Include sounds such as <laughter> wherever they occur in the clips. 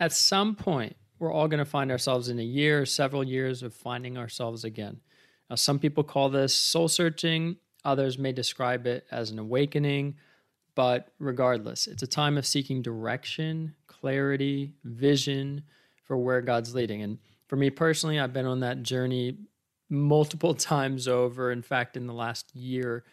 At some point, we're all going to find ourselves in a year, several years of finding ourselves again. Now, some people call this soul searching, others may describe it as an awakening, but regardless, it's a time of seeking direction, clarity, vision for where God's leading. And for me personally, I've been on that journey multiple <laughs> times over. In fact, in the last year,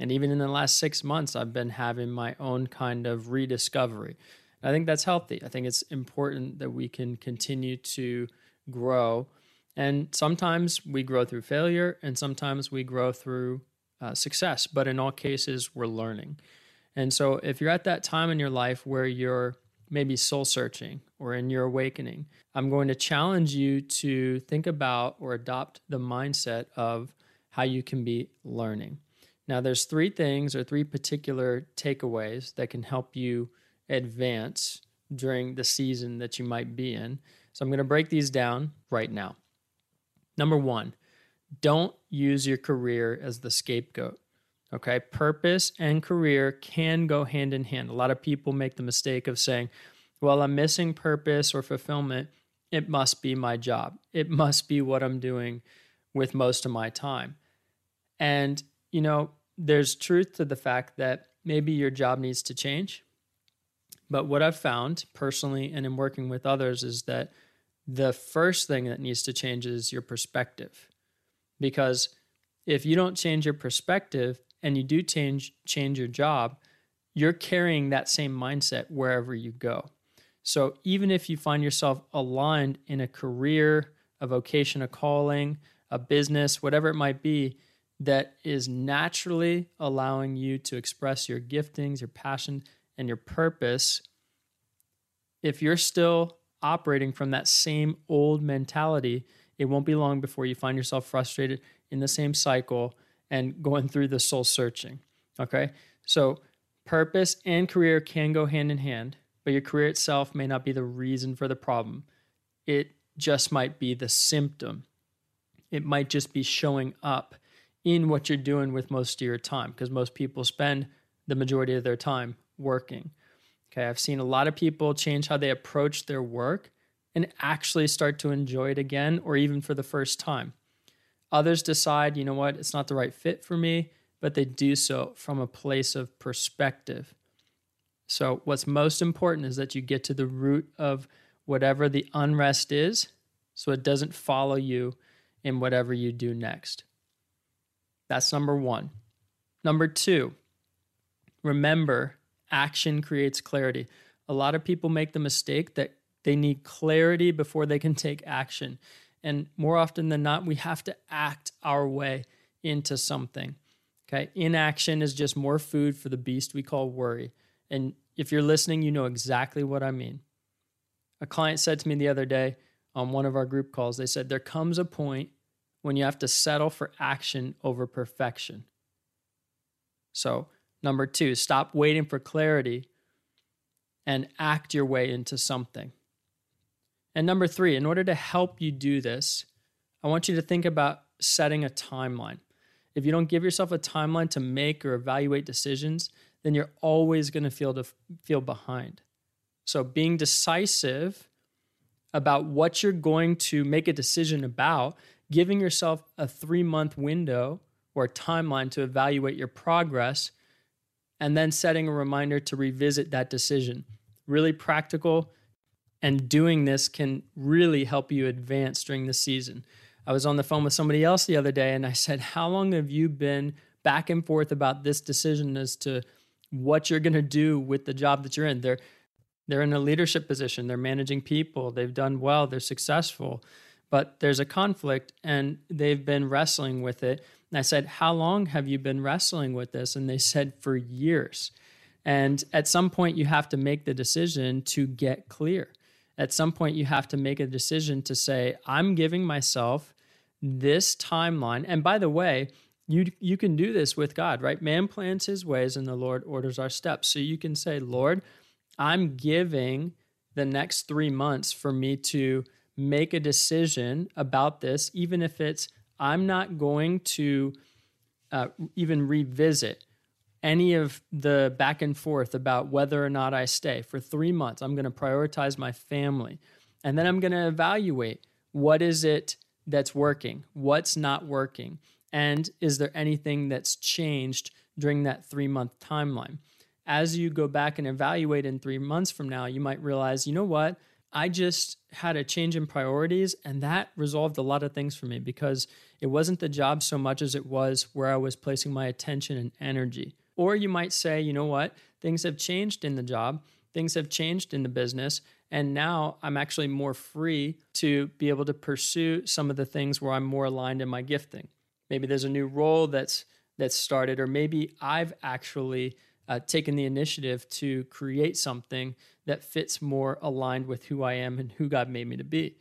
and even in the last six months, I've been having my own kind of rediscovery. I think that's healthy. I think it's important that we can continue to grow. And sometimes we grow through failure, and sometimes we grow through uh, success. But in all cases, we're learning. And so if you're at that time in your life where you're maybe soul searching or in your awakening, I'm going to challenge you to think about or adopt the mindset of how you can be learning. Now, there's three things or three particular takeaways that can help you advance during the season that you might be in. So I'm going to break these down right now. Number one, don't use your career as the scapegoat. Okay, purpose and career can go hand in hand. A lot of people make the mistake of saying, well, I'm missing purpose or fulfillment. It must be my job. It <laughs> must be what I'm doing with most of my time. And, you know, there's truth to the fact that maybe your job needs to change. But what I've found personally and in working with others is that the first thing that needs to change is your perspective. Because if you don't change your perspective and you do change change your job, you're carrying that same mindset wherever you go. So even if you find yourself aligned in a career, a vocation, a calling, a business, whatever it might be, that is naturally allowing you to express your giftings, your passion, and your purpose, if you're still operating from that same old mentality, it won't be long before you find yourself frustrated in the same cycle and going through the soul searching. Okay? So, purpose and career can go hand in hand, but your career itself may not be the reason for the problem. It just might be the symptom. It might just be showing up in what you're doing with most of your time because most people spend the majority of their time working. Okay, I've seen a lot of people change how they approach their work and actually start to enjoy it again or even for the first time. Others decide, you know what, it's not the right fit for me, but they do so from a place of perspective. So, what's most important is that you get to the root of whatever the unrest is so it doesn't follow you in whatever you do next. That's number one. Number two, remember action creates clarity. A lot of people make the mistake that they need clarity before they can take action. And more often than not, we have to act our way into something. Okay. Inaction is just more food for the beast we call worry. And if you're listening, you know exactly what I mean. A client said to me the other day on one of our group calls, they said, There comes a point when you have to settle for action over perfection. So Number two, stop waiting for clarity and act your way into something. And number three, in order to help you do this, I want you to think about setting a timeline. If you don't give yourself a timeline to make or evaluate decisions, then you're always going to feel to feel behind. So being decisive about what you're going to make a decision about, giving yourself a 3-month window or timeline to evaluate your progress and then setting a reminder to revisit that decision. Really practical, and doing this can really help you advance during the season. I was on the phone with somebody else the other day and I said, How long have you been back and forth about this decision as to what you're going to do with the job that you're in? They're they're in a leadership position, they're managing people, they've done well, they're successful, but there's a conflict and they've been wrestling with it. And I said, How long have you been wrestling with this? And they said, For years. And at some point, you have to make the decision to get clear. At some point, you have to make a decision to say, I'm giving myself this timeline. And by the way, you, you can do this with God, right? Man plans his ways and the Lord orders our steps. So you can say, Lord, I'm giving the next three months for me to make a decision about this, even if it's I'm not going to uh, even revisit any of the back and forth about whether or not I stay for three months. I'm going to prioritize my family. And then I'm going to evaluate what is it that's working, what's not working, and is there anything that's changed during that three month timeline. As you go back and evaluate in three months from now, you might realize, you know what? I just had a change in priorities, and that resolved a lot of things for me because it wasn't the job so much as it was where I was placing my attention and energy. Or you might say, you know what? Things have changed in the job, things have changed in the business, and now I'm actually more free to be able to pursue some of the things where I'm more aligned in my gifting. Maybe there's a new role that's that's started, or maybe I've actually uh, taken the initiative to create something that fits more aligned with who I am and who God made me to be.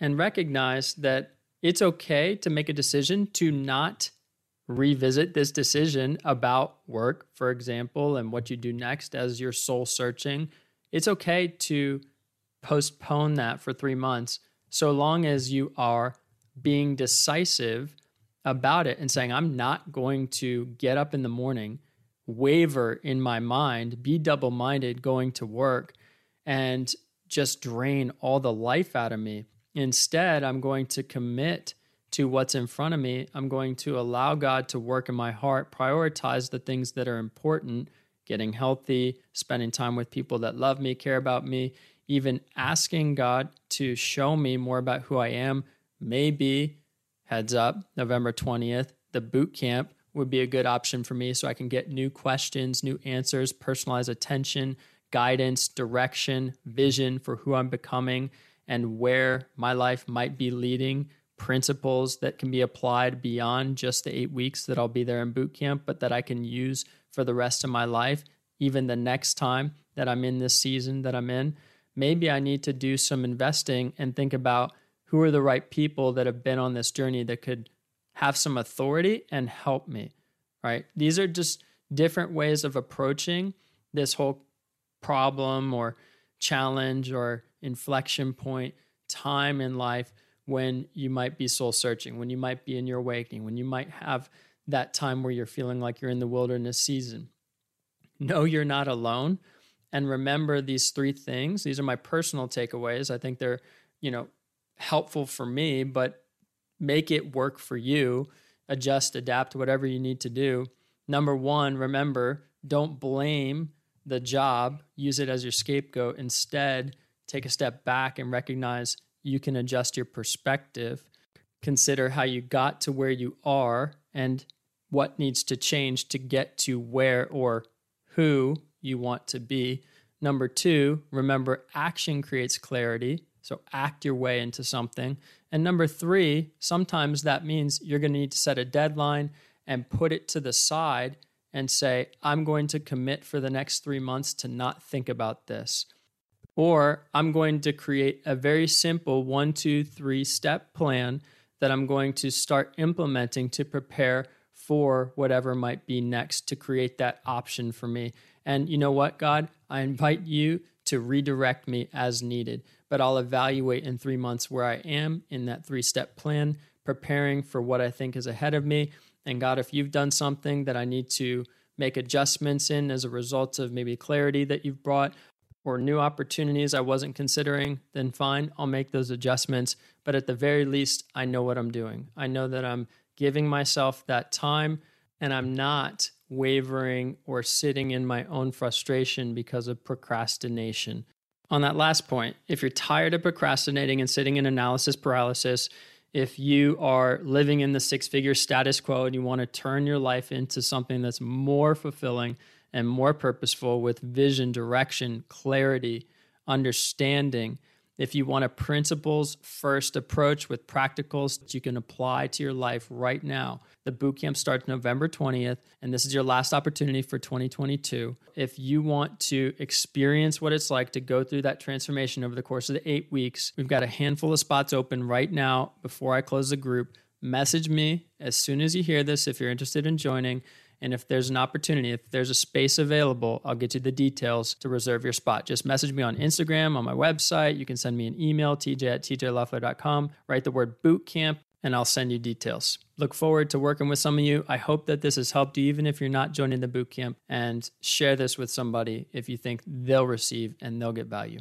And recognize that it's okay to make a decision to not revisit this decision about work, for example, and what you do next as you're soul searching. It's okay to postpone that for three months so long as you are being decisive about it and saying, I'm not going to get up in the morning, waver in my mind, be double minded going to work, and just drain all the life out of me. Instead, I'm going to commit to what's in front of me. I'm going to allow God to work in my heart, prioritize the things that are important, getting healthy, spending time with people that love me, care about me, even asking God to show me more about who I am. Maybe heads up, November 20th, the boot camp would be a good option for me so I can get new questions, new answers, personalized attention, guidance, direction, vision for who I'm becoming and where my life might be leading, principles that can be applied beyond just the eight weeks that I'll be there in boot camp, but that I can use for the rest of my life, even the next time that I'm in this season that I'm in. Maybe I need to do some investing and think about who are the right people that have been on this journey that could have some authority and help me, right? These are just different ways of approaching this whole problem or challenge or inflection point time in life when you might be soul searching, when you might be in your awakening, when you might have that time where you're feeling like you're in the wilderness season. Know you're not alone and remember these three things. These are my personal takeaways. I think they're, you know, helpful for me, but make it work for you. Adjust, adapt, whatever you need to do. Number one, remember, don't blame the job, use it as your scapegoat. Instead, take a step back and recognize you can adjust your perspective. Consider how you got to where you are and what needs to change to get to where or who you want to be. Number two, remember action creates clarity. So act your way into something. And number three, sometimes that means you're going to need to set a deadline and put it to the side and say, I'm going to commit for the next three months to not think about this. Or I'm going to create a very simple one, two, three step plan that I'm going to start implementing to prepare for whatever might be next to create that option for me. And you know what, God? I invite you to redirect me as needed but I'll evaluate in three months where I am in that three step plan, preparing for what I think is ahead of me. And God, if you've done something that I need to make adjustments in as a result of maybe clarity that you've brought or new opportunities I wasn't considering, then fine, I'll make those adjustments. But at the very least, I know what I'm doing. I know that I'm giving myself that time and I'm not wavering or sitting in my own frustration because of procrastination. On that last point, if you're tired of procrastinating and sitting in analysis paralysis, if you are living in the six figure status quo and you want to turn your life into something that's more fulfilling and more purposeful with vision, direction, clarity, understanding, if you want a principles first approach with practicals that you can apply to your life right now, the bootcamp starts November 20th, and this is your last opportunity for 2022. If you want to experience what it's like to go through that transformation over the course of the eight weeks, we've got a handful of spots open right now before I close the group. Message me as soon as you hear this if you're interested in joining. And if there's an opportunity, if there's a space available, I'll get you the details to reserve your spot. Just message me on Instagram, on my website. You can send me an email, tj at tjleffler.com. Write the word bootcamp and I'll send you details. Look forward to working with some of you. I hope that this has helped you, even if you're not joining the bootcamp, and share this with somebody if you think they'll receive and they'll get value.